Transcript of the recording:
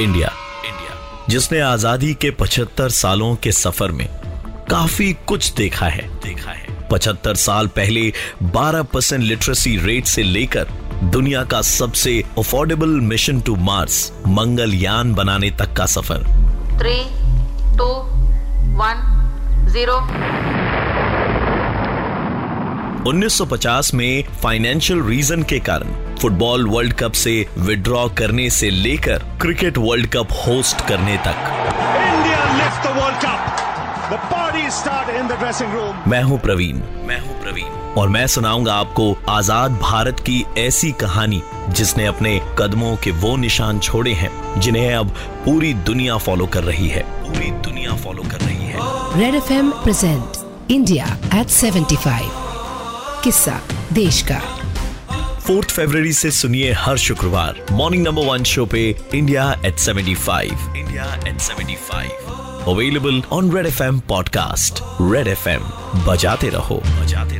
India. India जिसने आज़ादी के 75 सालों के सफ़र में काफ़ी कुछ देखा है। देखा है 75 साल पहले 12 परसेंट लिटरेसी रेट से लेकर दुनिया का सबसे affordable mission to Mars Mangalyaan बनाने तक का सफ़र। थ्री टू वन ज़ीरो 1950 में फाइनेंशियल रीजन के कारण फुटबॉल वर्ल्ड कप से विड्रॉ करने से लेकर क्रिकेट वर्ल्ड कप होस्ट करने तक। India lift the World Cup. The parties start in the dressing room. मैं हूँ प्रवीण। मैं हूँ प्रवीण। और मैं सुनाऊँगा आपको आज़ाद भारत की ऐसी कहानी जिसने अपने कदमों के वो निशान छोड़े हैं जिन्हें अब पूरी दुनिया फॉलो कर रही है। पूरी दुनिया फॉलो कर रही है। Red F M present India at 75 किस्सा देश का। फोर्थ फरवरी से सुनिए हर शुक्रवार। मॉर्निंग नंबर वन शो पे India at 75 India at 75 available on red F M podcast red F M बजाते रहो। बजाते